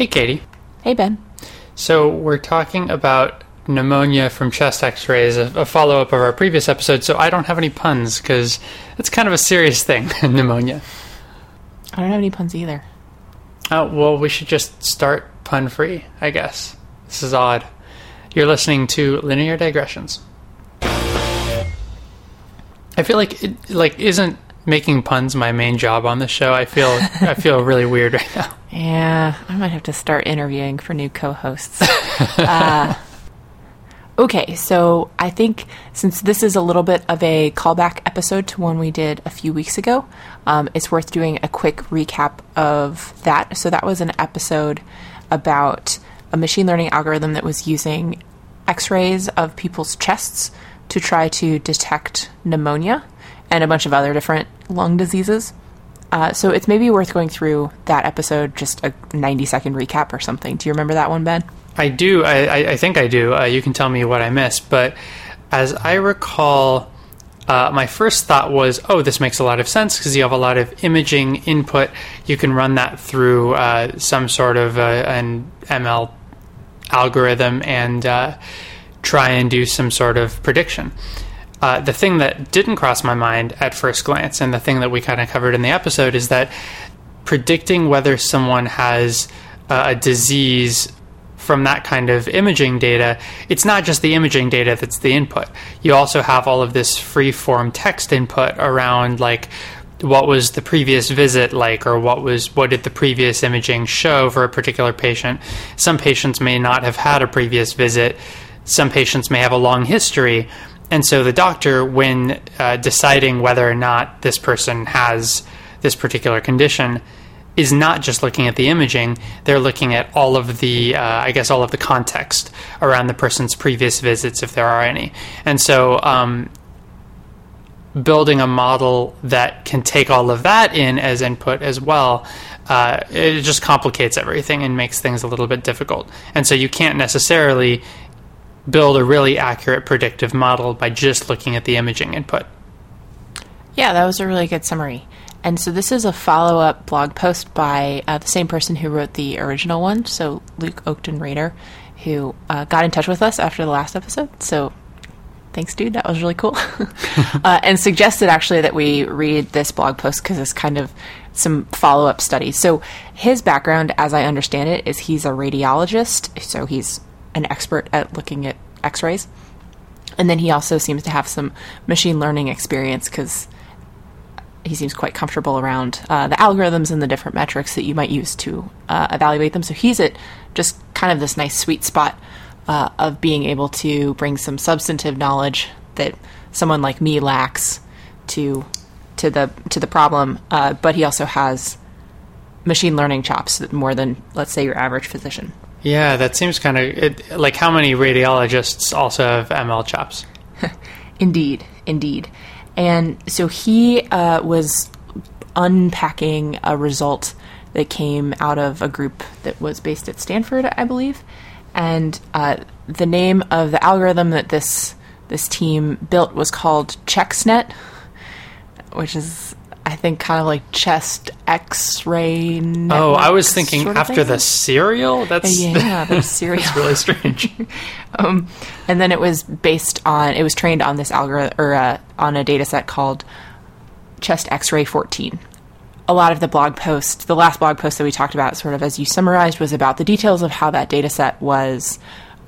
Hey, Katie. Hey, Ben. So, we're talking about pneumonia from chest x rays, a, a follow up of our previous episode. So, I don't have any puns because it's kind of a serious thing, pneumonia. I don't have any puns either. Oh, well, we should just start pun free, I guess. This is odd. You're listening to Linear Digressions. I feel like it, like isn't making puns my main job on the show. I feel I feel really weird right now. Yeah, I might have to start interviewing for new co-hosts. uh, okay, so I think since this is a little bit of a callback episode to one we did a few weeks ago, um, it's worth doing a quick recap of that. So that was an episode about a machine learning algorithm that was using X-rays of people's chests to try to detect pneumonia and a bunch of other different lung diseases. Uh, so it's maybe worth going through that episode, just a 90 second recap or something. Do you remember that one, Ben? I do. I, I, think I do. Uh, you can tell me what I missed. But as I recall, uh, my first thought was, oh, this makes a lot of sense because you have a lot of imaging input. You can run that through uh, some sort of uh, an ML algorithm and uh, try and do some sort of prediction. Uh, the thing that didn't cross my mind at first glance, and the thing that we kind of covered in the episode, is that predicting whether someone has uh, a disease from that kind of imaging data, it's not just the imaging data that's the input. You also have all of this free form text input around like what was the previous visit like or what was what did the previous imaging show for a particular patient. Some patients may not have had a previous visit. Some patients may have a long history. And so the doctor, when uh, deciding whether or not this person has this particular condition, is not just looking at the imaging, they're looking at all of the, uh, I guess, all of the context around the person's previous visits, if there are any. And so, um, building a model that can take all of that in as input as well, uh, it just complicates everything and makes things a little bit difficult. And so, you can't necessarily build a really accurate predictive model by just looking at the imaging input. Yeah, that was a really good summary. And so this is a follow up blog post by uh, the same person who wrote the original one, so Luke Oakden-Rayner, who uh, got in touch with us after the last episode. So thanks, dude. That was really cool. uh, and suggested actually that we read this blog post because it's kind of some follow up studies. So his background, as I understand it, is he's a radiologist. So he's an expert at looking at x rays. And then he also seems to have some machine learning experience because he seems quite comfortable around uh, the algorithms and the different metrics that you might use to uh, evaluate them. So he's at just kind of this nice sweet spot uh, of being able to bring some substantive knowledge that someone like me lacks to to the to the problem. Uh, but he also has machine learning chops more than let's say your average physician. Yeah, that seems kind of like how many radiologists also have ML chops. indeed, indeed. And so he uh, was unpacking a result that came out of a group that was based at Stanford, I believe. And uh, the name of the algorithm that this this team built was called ChexNet, which is I think kind of like chest X-ray. Oh, I was thinking sort of after thing. the cereal. That's yeah, the cereal. that's really strange. um, and then it was based on it was trained on this algorithm or uh, on a data set called chest X-ray 14. A lot of the blog post, the last blog post that we talked about, sort of as you summarized, was about the details of how that data set was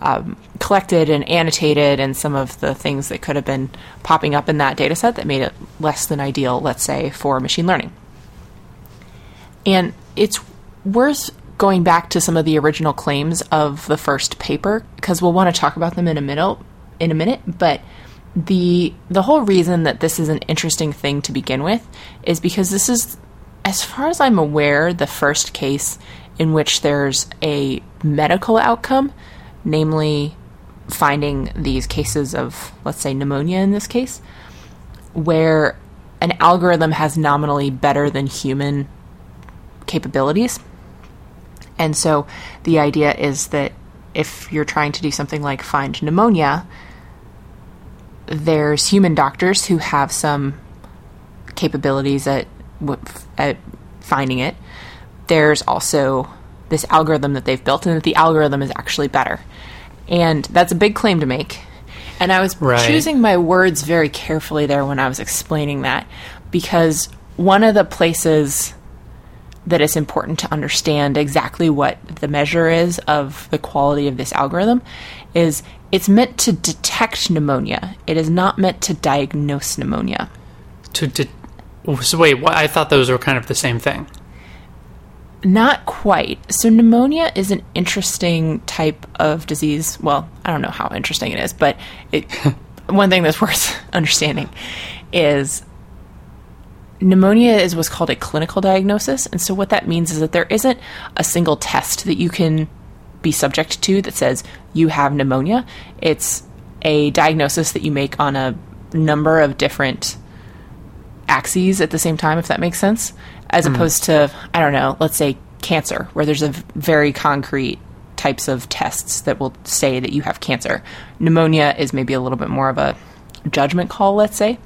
um, collected and annotated and some of the things that could have been popping up in that data set that made it less than ideal, let's say, for machine learning. And it's worth going back to some of the original claims of the first paper because we'll want to talk about them in a minute in a minute, but the the whole reason that this is an interesting thing to begin with is because this is as far as I'm aware the first case in which there's a medical outcome namely finding these cases of, let's say, pneumonia in this case, where an algorithm has nominally better than human capabilities. And so the idea is that if you're trying to do something like find pneumonia, there's human doctors who have some capabilities at at finding it. There's also this algorithm that they've built and that the algorithm is actually better. And that's a big claim to make. And I was Right. choosing my words very carefully there when I was explaining that because one of the places that it's important to understand exactly what the measure is of the quality of this algorithm is it's meant to detect pneumonia. It is not meant to diagnose pneumonia. To, to so wait, what, I thought those were kind of the same thing. Not quite. So, pneumonia is an interesting type of disease. Well, I don't know how interesting it is, but it, one thing that's worth understanding is pneumonia is what's called a clinical diagnosis. And so, what that means is that there isn't a single test that you can be subject to that says you have pneumonia. It's a diagnosis that you make on a number of different axes at the same time, if that makes sense, as hmm. opposed to, I don't know, let's say cancer, where there's a very concrete types of tests that will say that you have cancer. Pneumonia is maybe a little bit more of a judgment call, let's say.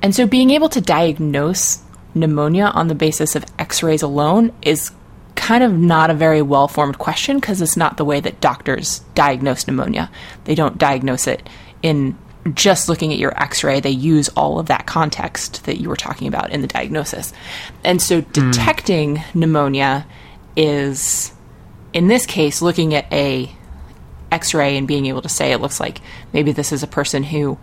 And so being able to diagnose pneumonia on the basis of x rays alone is kind of not a very well formed question because it's not the way that doctors diagnose pneumonia. They don't diagnose it in just looking at your x ray, they use all of that context that you were talking about in the diagnosis. And so hmm. detecting pneumonia is, in this case, looking at a x-ray and being able to say it looks like maybe this is a person who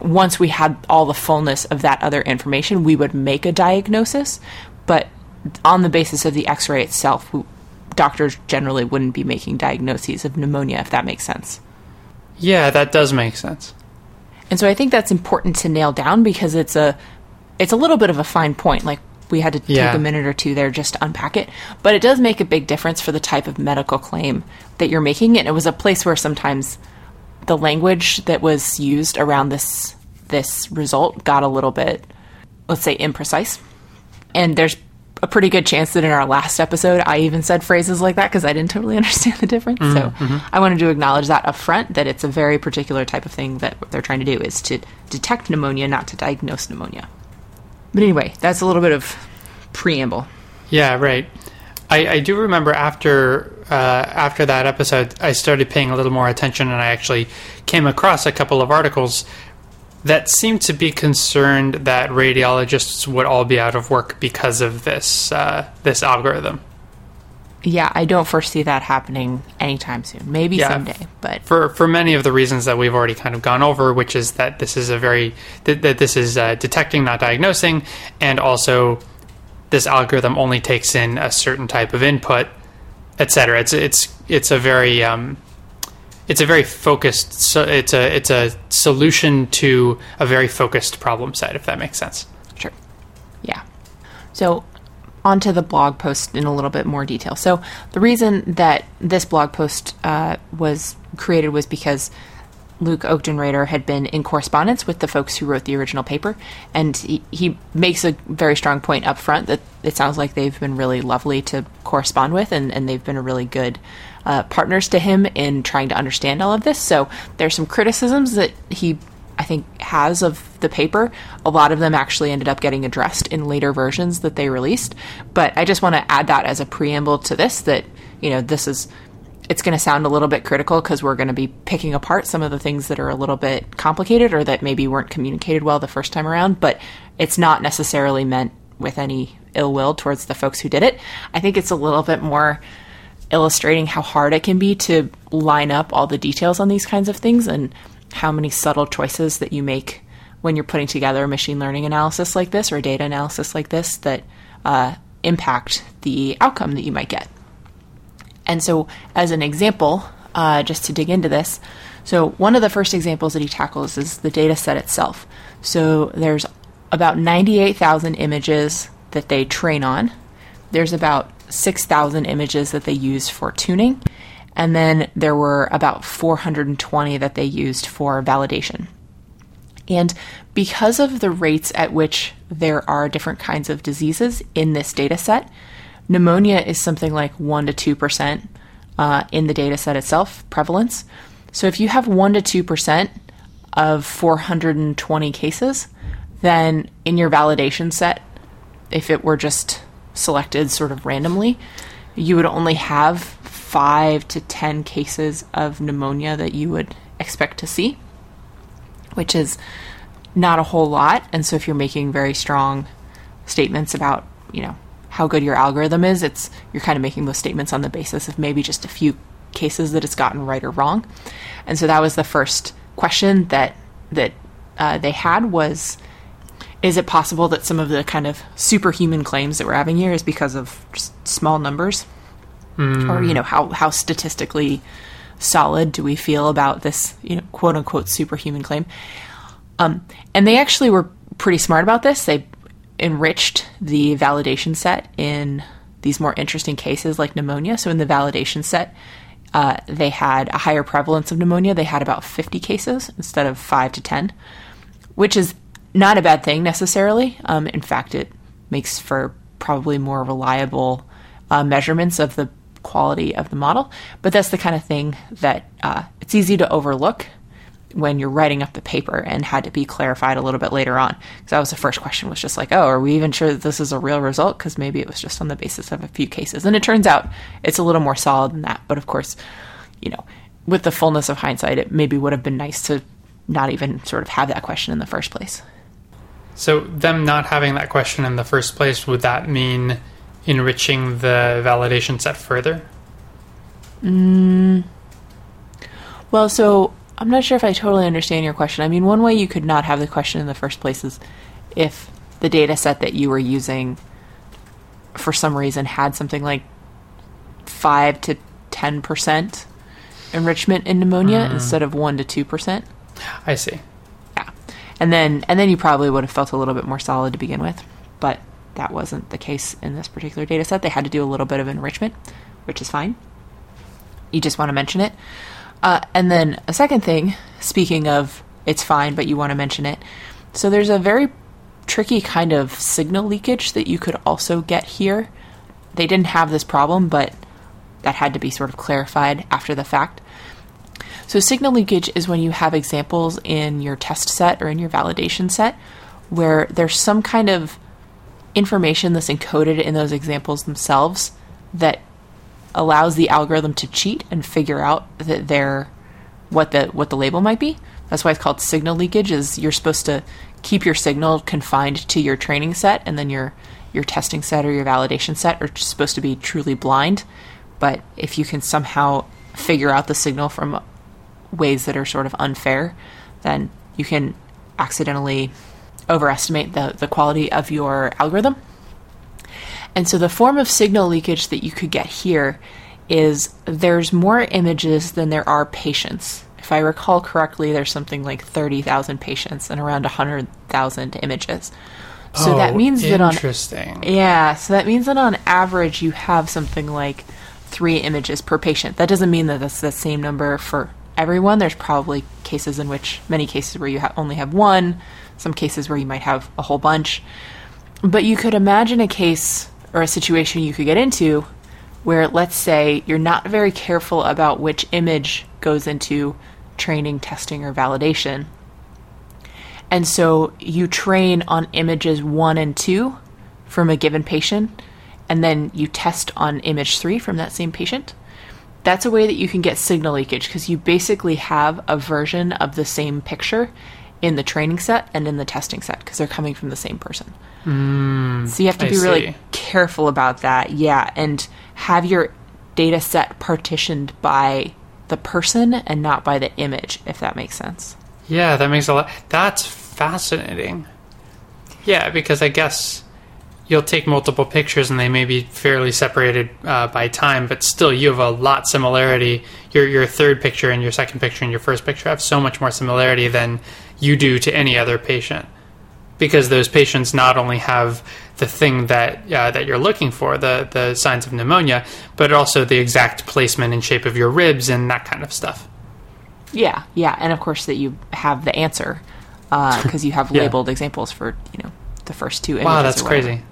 once we had all the fullness of that other information we would make a diagnosis but on the basis of the x-ray itself we, doctors generally wouldn't be making diagnoses of pneumonia if that makes sense Yeah, that does make sense. And so i think that's important to nail down because it's a it's a little bit of a fine point. Like we had to Yeah. take a minute or two there just to unpack it. But it does make a big difference for the type of medical claim that you're making. And it was a place where sometimes the language that was used around this this result got a little bit let's say imprecise. And there's a pretty good chance that in our last episode I even said phrases like that because I didn't totally understand the difference. So I wanted to acknowledge that up front that it's a very particular type of thing that what they're trying to do is to detect pneumonia, not to diagnose pneumonia. But anyway, that's a little bit of preamble. Yeah, right. I, I do remember after uh, after that episode, I started paying a little more attention, and I actually came across a couple of articles that seemed to be concerned that radiologists would all be out of work because of this uh, this algorithm. Yeah, I don't foresee that happening anytime soon. Maybe Yeah. someday, but for for many of the reasons that we've already kind of gone over, which is that this is a very that, that this is uh, detecting, not diagnosing, and also this algorithm only takes in a certain type of input, etc. It's it's it's a very um, it's a very focused. So it's a it's a solution to a very focused problem set, if that makes sense. Sure. Yeah. So, onto the blog post in a little bit more detail. So, the reason that this blog post uh, was created was because Luke Oakden had been in correspondence with the folks who wrote the original paper, and he, he makes a very strong point up front that it sounds like they've been really lovely to correspond with, and, and they've been a really good uh, partners to him in trying to understand all of this. So there's some criticisms that he, I think, has of the paper. A lot of them actually ended up getting addressed in later versions that they released. But I just want to add that as a preamble to this that, you know, this is it's going to sound a little bit critical because we're going to be picking apart some of the things that are a little bit complicated or that maybe weren't communicated well the first time around, but it's not necessarily meant with any ill will towards the folks who did it. I think it's a little bit more illustrating how hard it can be to line up all the details on these kinds of things and how many subtle choices that you make when you're putting together a machine learning analysis like this or a data analysis like this that uh, impact the outcome that you might get. And so, as an example, uh, just to dig into this, so one of the first examples that he tackles is the data set itself. So there's about 98,000 images that they train on. There's about 6,000 images that they used for tuning. And then there were about 420 that they used for validation. And because of the rates at which there are different kinds of diseases in this data set, pneumonia is something like 1% to 2% uh, in the data set itself, prevalence. So if you have 1% to 2% of 420 cases, then in your validation set, if it were just selected sort of randomly, you would only have five to 10 cases of pneumonia that you would expect to see, which is not a whole lot. And so if you're making very strong statements about, you know, how good your algorithm is, it's you're kind of making those statements on the basis of maybe just a few cases that it's gotten right or wrong. And so that was the first question that that uh, they had was is it possible that some of the kind of superhuman claims that we're having here is because of just small numbers? Mm. or you know how how statistically solid do we feel about this you know quote unquote superhuman claim? Um, and they actually were pretty smart about this. They enriched the validation set in these more interesting cases like pneumonia. So in the validation set uh, they had a higher prevalence of pneumonia. They had about 50 cases instead of 5 to 10 which is not a bad thing necessarily um, in fact it makes for probably more reliable uh, measurements of the quality of the model. But that's the kind of thing that uh, it's easy to overlook when you're writing up the paper and had to be clarified a little bit later on. Because that was the first question was just like, oh, are we even sure that this is a real result? Because maybe it was just on the basis of a few cases. And it turns out it's a little more solid than that. But of course, you know, with the fullness of hindsight, it maybe would have been nice to not even sort of have that question in the first place. So, them not having that question in the first place, would that mean enriching the validation set further? Mm. Well, so I'm not sure if I totally understand your question. I mean, one way you could not have the question in the first place is if the data set that you were using for some reason had something like 5 to 10% enrichment in pneumonia mm. instead of 1 to 2%. I see. And then and then you probably would have felt a little bit more solid to begin with, but that wasn't the case in this particular data set. They had to do a little bit of enrichment, which is fine. You just want to mention it. Uh, and then a second thing, speaking of it's fine, but you want to mention it. So there's a very tricky kind of signal leakage that you could also get here. They didn't have this problem, but that had to be sort of clarified after the fact. So, signal leakage is when you have examples in your test set or in your validation set where there's some kind of information that's encoded in those examples themselves that allows the algorithm to cheat and figure out that they're what the what the label might be. That's why it's called signal leakage. Is you're supposed to keep your signal confined to your training set, and then your your testing set or your validation set are supposed to be truly blind. But if you can somehow figure out the signal from ways that are sort of unfair, then you can accidentally overestimate the, the quality of your algorithm. And so the form of signal leakage that you could get here is there's more images than there are patients. If I recall correctly, there's something like 30,000 patients and around 100,000 images. So that Oh, means that on interesting. yeah, so that means that on average you have something like three images per patient. That doesn't mean that that's the same number for everyone. There's probably cases in which many cases where you ha- only have one, some cases where you might have a whole bunch. But you could imagine a case or a situation you could get into where, let's say, you're not very careful about which image goes into training, testing, or validation. And so you train on images one and two from a given patient, and then you test on image three from that same patient. That's a way that you can get signal leakage because you basically have a version of the same picture in the training set and in the testing set because they're coming from the same person. Hmm, so you have to I be really careful about that. Yeah, and have your data set partitioned by the person and not by the image, if that makes sense. Yeah, that makes a lot. That's fascinating. Yeah, because I guess you'll take multiple pictures and they may be fairly separated uh, by time, but still you have a lot similarity. Your your third picture and your second picture and your first picture have so much more similarity than you do to any other patient, because those patients not only have the thing that uh, that you're looking for, the the signs of pneumonia, but also the exact placement and shape of your ribs and that kind of stuff. Yeah, yeah, and of course that you have the answer because you have Yeah. labeled examples for you know the first two. Images Wow, that's crazy.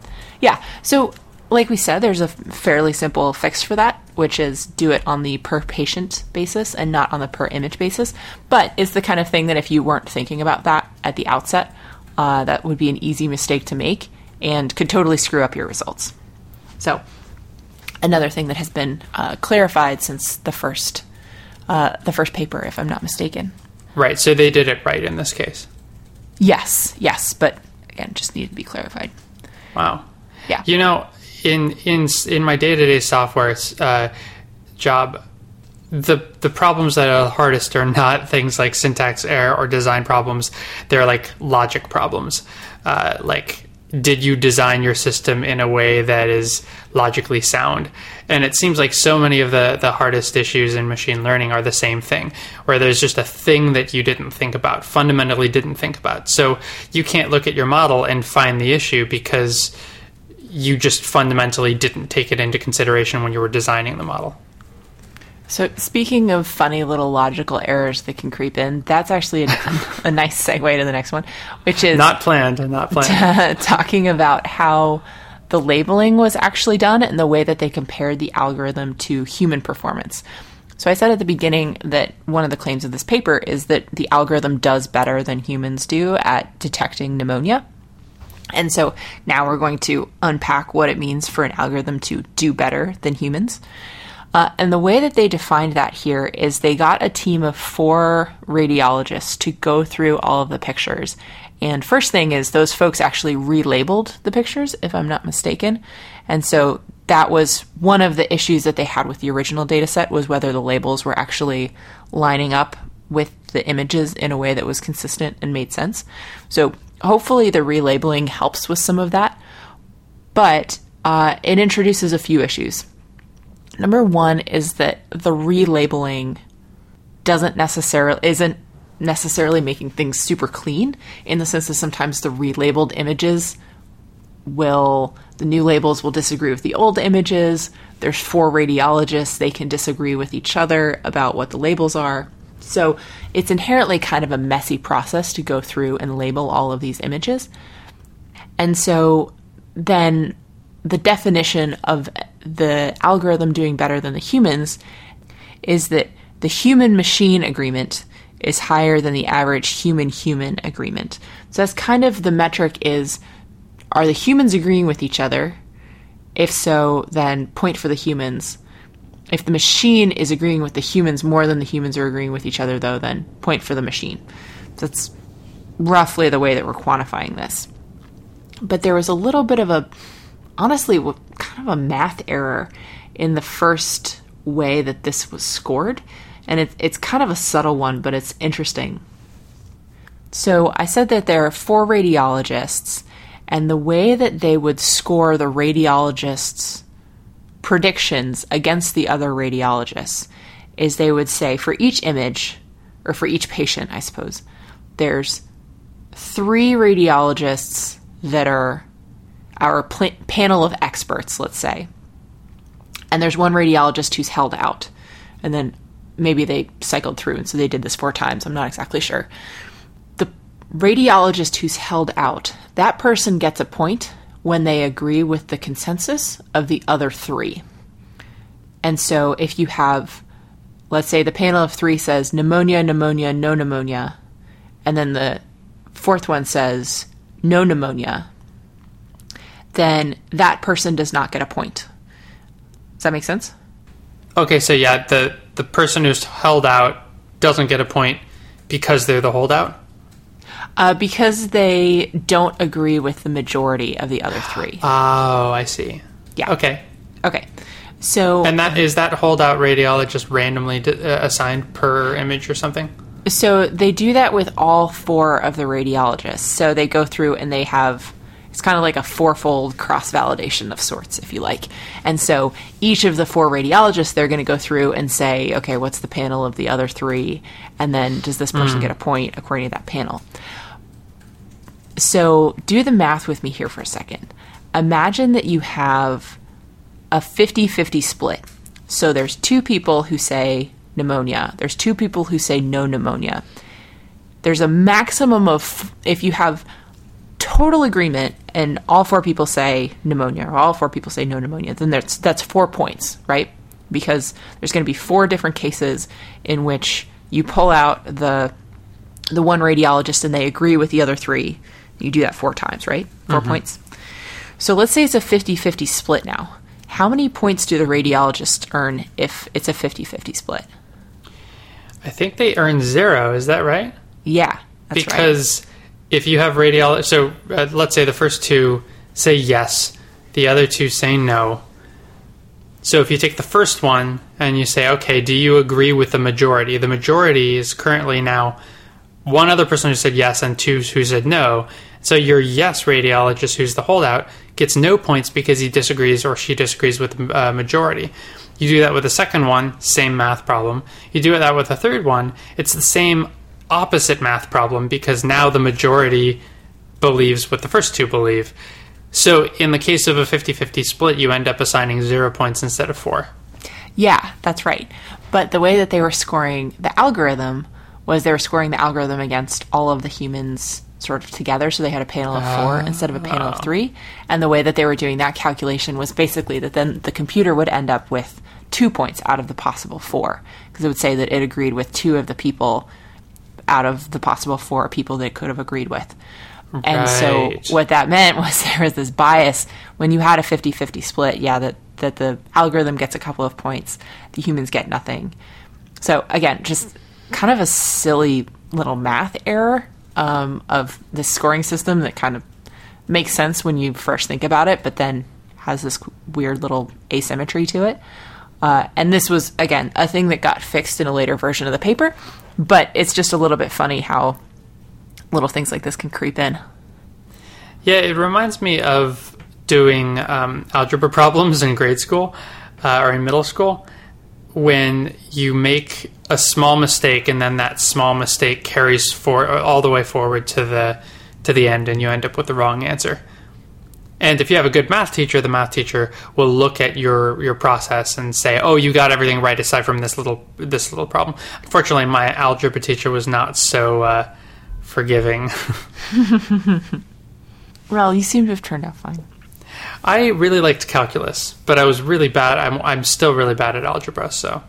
Yeah, so like we said, there's a fairly simple fix for that, which is do it on the per patient basis and not on the per image basis. But it's the kind of thing that if you weren't thinking about that at the outset, uh, that would be an easy mistake to make and could totally screw up your results. So another thing that has been uh, clarified since the first uh, the first paper, if I'm not mistaken. Right. So they did it right in this case. Yes, yes, but again, just needed to be clarified. Wow. Yeah. You know, in in in my day to day software uh, job, the the problems that are hardest are not things like syntax error or design problems. They're like logic problems. Uh, like, did you design your system in a way that is logically sound? And it seems like so many of the the hardest issues in machine learning are the same thing, where there's just a thing that you didn't think about, fundamentally didn't think about. So you can't look at your model and find the issue because you just fundamentally didn't take it into consideration when you were designing the model. So, speaking of funny little logical errors that can creep in, that's actually a, a nice segue to the next one, which is Not planned, not planned. talking about how the labeling was actually done and the way that they compared the algorithm to human performance. So, I said at the beginning that one of the claims of this paper is that the algorithm does better than humans do at detecting pneumonia. And so now we're going to unpack what it means for an algorithm to do better than humans. Uh, and the way that they defined that here is they got a team of four radiologists to go through all of the pictures. And first thing is, those folks actually relabeled the pictures, if I'm not mistaken. And so that was one of the issues that they had with the original data set was whether the labels were actually lining up with the images in a way that was consistent and made sense. So hopefully the relabeling helps with some of that. But uh, it introduces a few issues. Number one is that the relabeling doesn't necessarily isn't necessarily making things super clean in the sense that sometimes the relabeled images will the new labels will disagree with the old images. There's four radiologists, they can disagree with each other about what the labels are. So it's inherently kind of a messy process to go through and label all of these images. And so then the definition of the algorithm doing better than the humans is that the human machine agreement is higher than the average human human agreement. So that's kind of the metric is are the humans agreeing with each other? If so, then point for the humans. If the machine is agreeing with the humans more than the humans are agreeing with each other, though, then point for the machine. That's roughly the way that we're quantifying this. But there was a little bit of a, honestly, kind of a math error in the first way that this was scored. And it, it's kind of a subtle one, but it's interesting. So I said that there are four radiologists, and the way that they would score the radiologists' predictions against the other radiologists is they would say for each image, or for each patient, I suppose, there's three radiologists that are our pl- panel of experts, let's say. And there's one radiologist who's held out. And then maybe they cycled through, and so they did this four times. I'm not exactly sure. The radiologist who's held out, that person gets a point when they agree with the consensus of the other three. And so if you have, let's say the panel of three says pneumonia, pneumonia, no pneumonia, and then the fourth one says no pneumonia, then that person does not get a point. Does that make sense? Okay, so yeah, the the person who's held out doesn't get a point because they're the holdout. Uh, because they don't agree with the majority of the other three. Oh, I see. Yeah. Okay. Okay. So And that is that holdout radiologist randomly d- uh, assigned per image or something. So they do that with all four of the radiologists. So they go through and they have it's kind of like a fourfold cross validation of sorts, if you like. And so each of the four radiologists, they're going to go through and say, okay, what's the panel of the other three? And then does this person get a point according to that panel? So do the math with me here for a second. Imagine that you have a 50 50 split. So there's two people who say pneumonia, there's two people who say no pneumonia. There's a maximum of, if you have total agreement and all four people say pneumonia or all four people say no pneumonia, then that's, that's four points, right? Because there's going to be four different cases in which you pull out the the one radiologist and they agree with the other three. You do that four times, right? 4 points. So let's say it's a 50 50 split now. how many points do the radiologists earn if it's a 50 50 split? I think they earn zero. Is that right? Yeah, that's right. because if you have radiology, so uh, let's say the first two say yes, the other two say no. So if you take the first one and you say, okay, do you agree with the majority? The majority is currently now one other person who said yes and two who said no. So your yes radiologist, who's the holdout, gets no points because he disagrees or she disagrees with the uh, majority. You do that with the second one, same math problem. You do that with the third one, it's the same opposite math problem because now the majority believes what the first two believe. So in the case of a 50 50 split, you end up assigning zero points instead of four. Yeah, that's right. But the way that they were scoring the algorithm was they were scoring the algorithm against all of the humans sort of together. So they had a panel of four ah. instead of a panel of three. And the way that they were doing that calculation was basically that then the computer would end up with two points out of the possible four because it would say that it agreed with two of the people out of the possible four people that it could have agreed with. And so what that meant was there was this bias when you had a 50-50 split, yeah, that that the algorithm gets a couple of points, the humans get nothing. So again, just kind of a silly little math error um, of the scoring system that kind of makes sense when you first think about it, but then has this weird little asymmetry to it. Uh, and this was again a thing that got fixed in a later version of the paper, but it's just a little bit funny how little things like this can creep in. Yeah, it reminds me of doing um, algebra problems in grade school uh, or in middle school when you make a small mistake and then that small mistake carries for all the way forward to the to the end and you end up with the wrong answer. And if you have a good math teacher, the math teacher will look at your your process and say, "Oh, you got everything right aside from this little this little problem." Unfortunately, my algebra teacher was not so uh, forgiving. Well, you seem to have turned out fine. I really liked calculus, but I was really bad. I'm I'm still really bad at algebra. So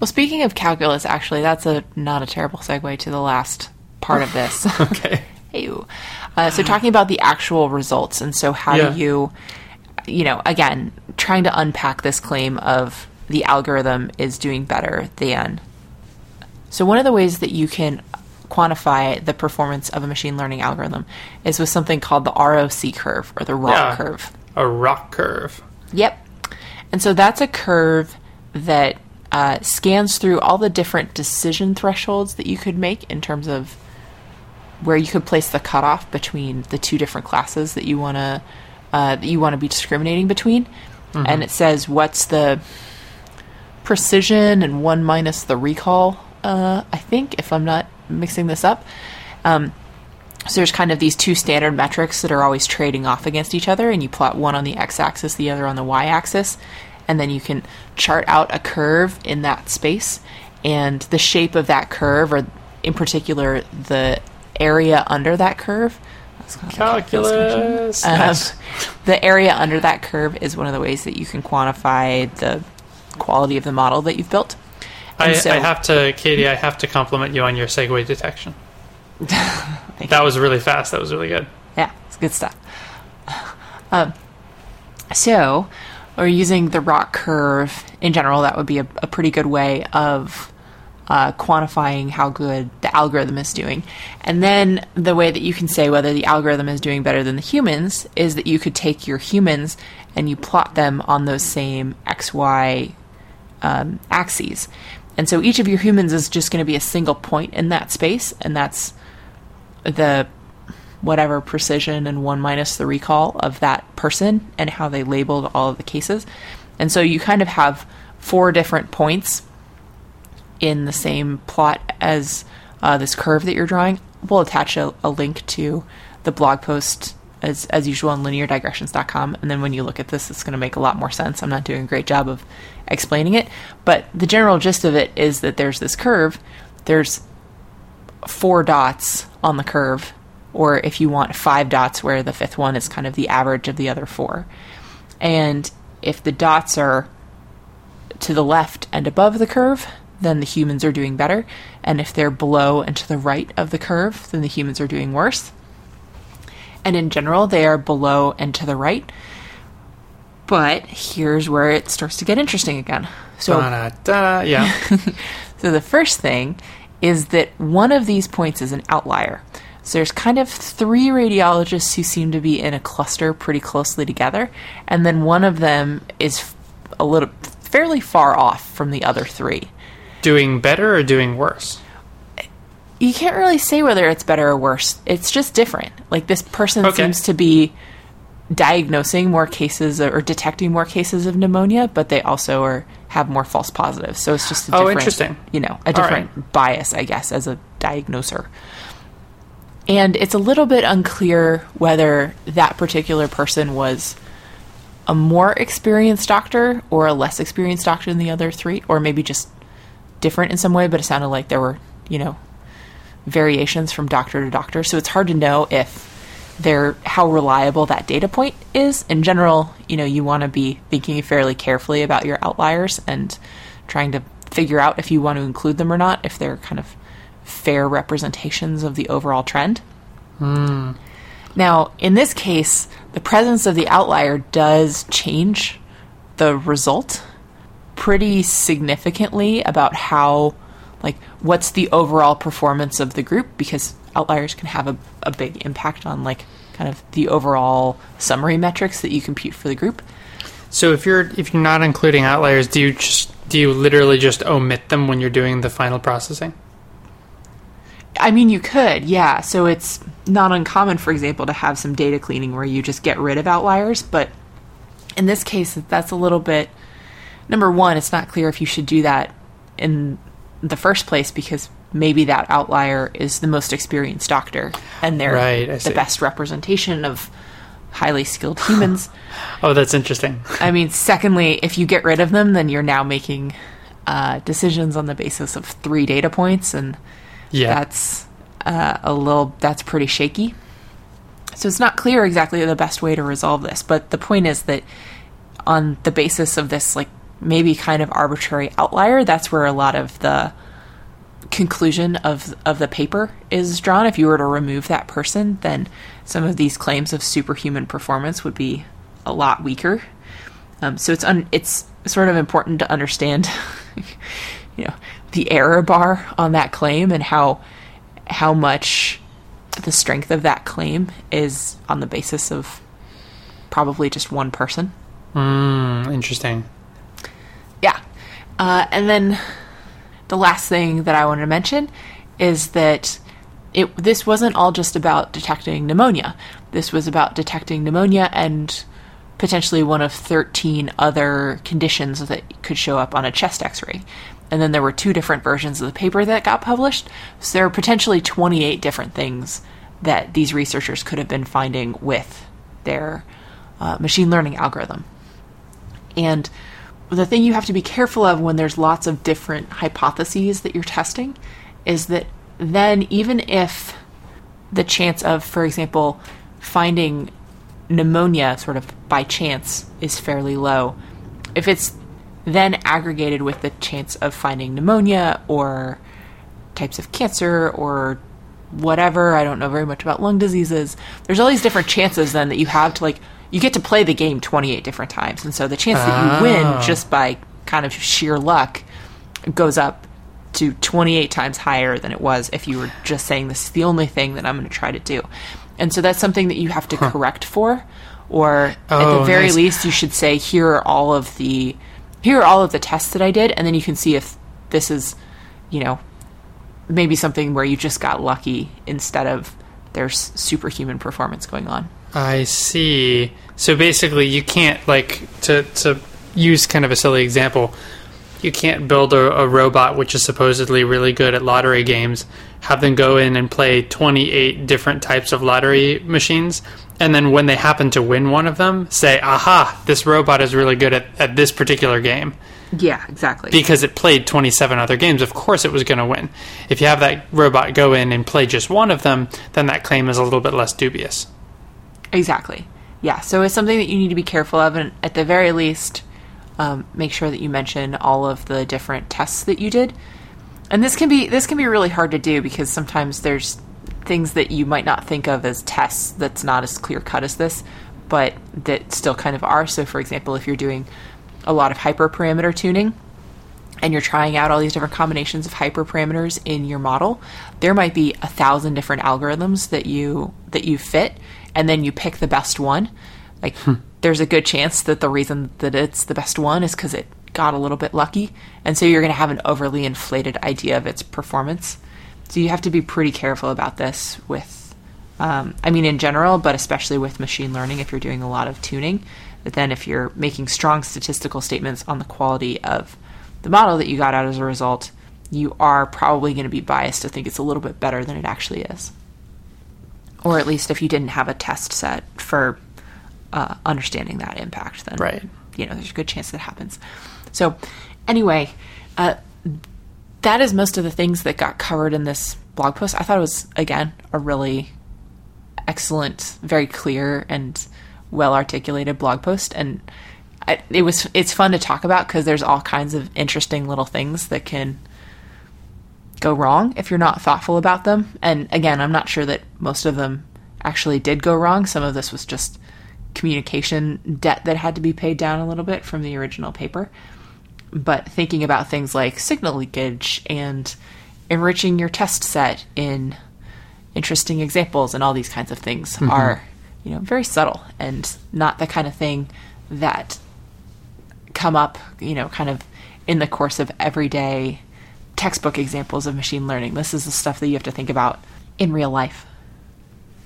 Well, speaking of calculus, actually, that's a not a terrible segue to the last part of this. okay, Hey, uh, so talking about the actual results, and so how Yeah. do you, you know, again, trying to unpack this claim of the algorithm is doing better than. So one of the ways that you can quantify the performance of a machine learning algorithm is with something called the ROC curve or the ROC Yeah. curve. a rock curve. Yep. And so that's a curve that uh, scans through all the different decision thresholds that you could make in terms of where you could place the cutoff between the two different classes that you want to uh, that you want to be discriminating between. And it says what's the precision and one minus the recall. Uh, I think if I'm not mixing this up. Um, so there's kind of these two standard metrics that are always trading off against each other, and you plot one on the x-axis, the other on the y-axis, and then you can chart out a curve in that space, and the shape of that curve, or in particular the area under that curve. That's kind of a calculus question. Calculus. Um, Nice. the area under that curve is one of the ways that you can quantify the quality of the model that you've built. I, so- I have to, Katie. I have to compliment you on your segue detection. that was really fast. That was really good. Yeah, it's good stuff. Um, so, we're using the rock curve in general. That would be a, a pretty good way of uh, quantifying how good the algorithm is doing. And then the way that you can say whether the algorithm is doing better than the humans is that you could take your humans and you plot them on those same XY um, axes. And so each of your humans is just going to be a single point in that space, and that's the whatever precision and one minus the recall of that person and how they labeled all of the cases. And so you kind of have four different points in the same plot as uh, this curve that you're drawing. We'll attach a, a link to the blog post as, as usual on lineardigressions.com. And then when you look at this, it's going to make a lot more sense. I'm not doing a great job of explaining it, but the general gist of it is that there's this curve. There's four dots on the curve, or if you want five dots, where the fifth one is kind of the average of the other four. And if the dots are to the left and above the curve, then the humans are doing better. And if they're below and to the right of the curve, then the humans are doing worse. And in general, they are below and to the right. But here's where it starts to get interesting again. So, Da-da-da, yeah. so the first thing is that one of these points is an outlier. So there's kind of three radiologists who seem to be in a cluster pretty closely together, and then one of them is a little fairly far off from the other three. doing better or doing worse? You can't really say whether it's better or worse. It's just different. Like this person Okay. seems to be diagnosing more cases or detecting more cases of pneumonia, but they also are have more false positives. So it's just a Oh, different, interesting. you know, a different bias, I guess, as a diagnoser. And it's a little bit unclear whether that particular person was a more experienced doctor or a less experienced doctor than the other three, or maybe just different in some way, but it sounded like there were, you know, variations from doctor to doctor. So it's hard to know if they're how reliable that data point is. In general, you know, you want to be thinking fairly carefully about your outliers and trying to figure out if you want to include them or not, if they're kind of fair representations of the overall trend. Hmm. Now, in this case, the presence of the outlier does change the result pretty significantly about how, like, what's the overall performance of the group because outliers can have a, a big impact on, like, kind of the overall summary metrics that you compute for the group. So if you're if you're not including outliers, do you just do you literally just omit them when you're doing the final processing? I mean, you could, yeah. So it's not uncommon, for example, to have some data cleaning where you just get rid of outliers. But in this case, that's a little bit. Number one, it's not clear if you should do that in the first place because maybe that outlier is the most experienced doctor and they're Right, the best representation of highly skilled humans. Oh, that's interesting. I mean, secondly, if you get rid of them, then you're now making uh, decisions on the basis of three data points, and Yeah. that's uh, a little that's pretty shaky. So it's not clear exactly the best way to resolve this, but the point is that on the basis of this like maybe kind of arbitrary outlier, that's where a lot of the conclusion of of the paper is drawn. If you were to remove that person, then some of these claims of superhuman performance would be a lot weaker. Um, so it's un- it's sort of important to understand, you know, the error bar on that claim and how how much the strength of that claim is on the basis of probably just one person. Mm, interesting. Uh, and then the last thing that I wanted to mention is that it this wasn't all just about detecting pneumonia. This was about detecting pneumonia and potentially one of 13 other conditions that could show up on a chest x-ray. And then there were two different versions of the paper that got published. So there are potentially 28 different things that these researchers could have been finding with their uh, machine learning algorithm. And the thing you have to be careful of when there's lots of different hypotheses that you're testing is that then even if the chance of, for example, finding pneumonia sort of by chance is fairly low, if it's then aggregated with the chance of finding pneumonia or types of cancer or whatever, I don't know very much about lung diseases, there's all these different chances then that you have to like you get to play the game 28 different times. And so the chance that you win Ah. just by kind of sheer luck goes up to 28 times higher than it was if you were just saying this is the only thing that I'm going to try to do. And so that's something that you have to correct for or at Oh, the very nice. least you should say here are all of the here are all of the tests that I did and then you can see if this is you know maybe something where you just got lucky instead of there's superhuman performance going on. I see. So basically, you can't like to to use kind of a silly example. You can't build a, a robot which is supposedly really good at lottery games, have them go in and play 28 different types of lottery machines, and then when they happen to win one of them, say, aha, this robot is really good at, at this particular game. Yeah, exactly. Because it played 27 other games, of course it was going to win. If you have that robot go in and play just one of them, then that claim is a little bit less dubious. Exactly. Yeah. So it's something that you need to be careful of, and at the very least, um, make sure that you mention all of the different tests that you did. And this can be this can be really hard to do because sometimes there's things that you might not think of as tests that's not as clear cut as this. but that still kind of are. So, for example, if you're doing a lot of hyperparameter tuning and you're trying out all these different combinations of hyperparameters in your model, there might be a thousand different algorithms that you that you fit, and then you pick the best one. Like, there's a good chance that the reason that it's the best one is because it got a little bit lucky, and so you're going to have an overly inflated idea of its performance. So you have to be pretty careful about this with, um, I mean, in general, but especially with machine learning if you're doing a lot of tuning. But then if you're making strong statistical statements on the quality of the model that you got out as a result, you are probably going to be biased to think it's a little bit better than it actually is. Or at least if you didn't have a test set for uh, understanding that impact, then Right. you know there's a good chance that happens. So anyway, uh, that is most of the things that got covered in this blog post. I thought it was again a really excellent, very clear and well articulated blog post, and I, it was it's fun to talk about because there's all kinds of interesting little things that can go wrong if you're not thoughtful about them. And again, I'm not sure that most of them actually did go wrong. Some of this was just communication debt that had to be paid down a little bit from the original paper. But thinking about things like signal leakage and enriching your test set in interesting examples and all these kinds of things mm-hmm. are, you know, very subtle and not the kind of thing that come up, you know, kind of in the course of everyday textbook examples of machine learning. This is the stuff that you have to think about in real life.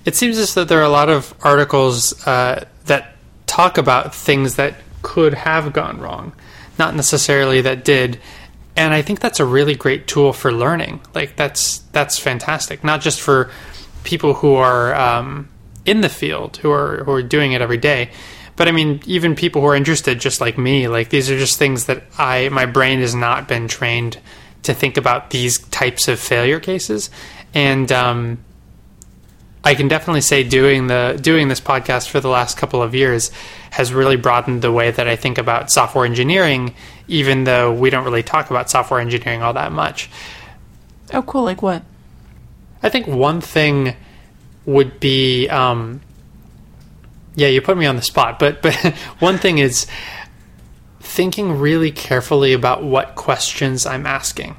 It seems as though there are a lot of articles uh, that talk about things that could have gone wrong, not necessarily that did. And I think that's a really great tool for learning. Like that's that's fantastic. Not just for people who are um, in the field, who are who are doing it every day, but I mean even people who are interested, just like me. Like these are just things that I my brain has not been trained to think about these types of failure cases, and um, I can definitely say doing the doing this podcast for the last couple of years has really broadened the way that I think about software engineering, even though we don't really talk about software engineering all that much. Oh, cool. Like what? I think one thing would be, um, yeah, you put me on the spot, but but one thing is thinking really carefully about what questions I'm asking.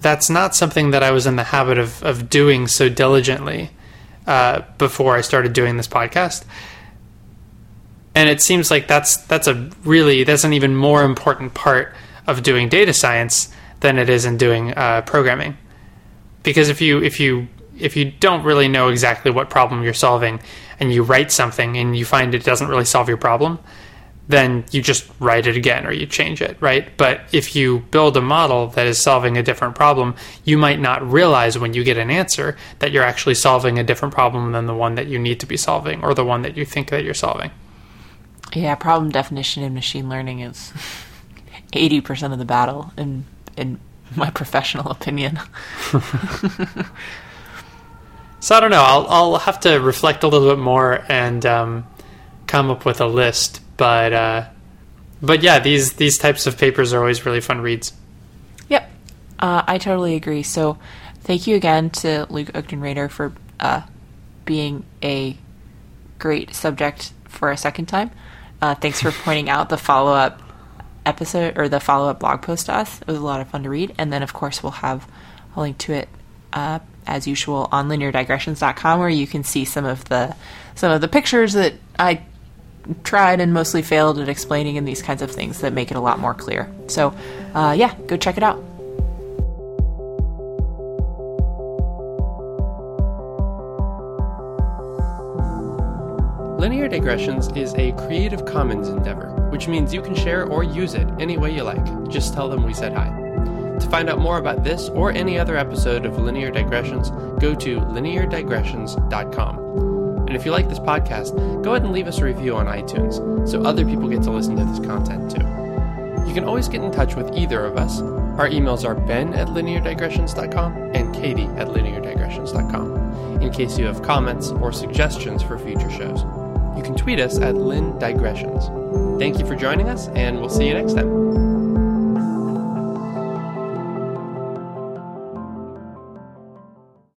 That's not something that I was in the habit of of doing so diligently uh, before I started doing this podcast. And it seems like that's that's a really that's an even more important part of doing data science than it is in doing uh, programming because if you if you if you don't really know exactly what problem you're solving and you write something and you find it doesn't really solve your problem then you just write it again or you change it right but if you build a model that is solving a different problem you might not realize when you get an answer that you're actually solving a different problem than the one that you need to be solving or the one that you think that you're solving Yeah, problem definition in machine learning is 80% of the battle in in my professional opinion. So I don't know. I'll I'll have to reflect a little bit more and um, come up with a list. But uh, but yeah, these these types of papers are always really fun reads. Yep, uh, I totally agree. So, thank you again to Luke Oakden for uh, being a great subject for a second time. Uh, thanks for pointing out the follow up episode or the follow up blog post to us. It was a lot of fun to read. And then, of course, we'll have a link to it uh, as usual on lineardigressions.com where you can see some of the some of the pictures that I tried and mostly failed at explaining in these kinds of things that make it a lot more clear. So, uh, yeah, go check it out. Linear Digressions is a Creative Commons endeavor, which means you can share or use it any way you like. Just tell them we said hi. To find out more about this or any other episode of Linear Digressions, go to lineardigressions.com. And if you like this podcast, go ahead and leave us a review on iTunes so other people get to listen to this content too. You can always get in touch with either of us. Our emails are ben at lineardigressions.com and katie at lineardigressions.com in case you have comments or suggestions for future shows. You can tweet us at lindigressions. Thank you for joining us, and we'll see you next time.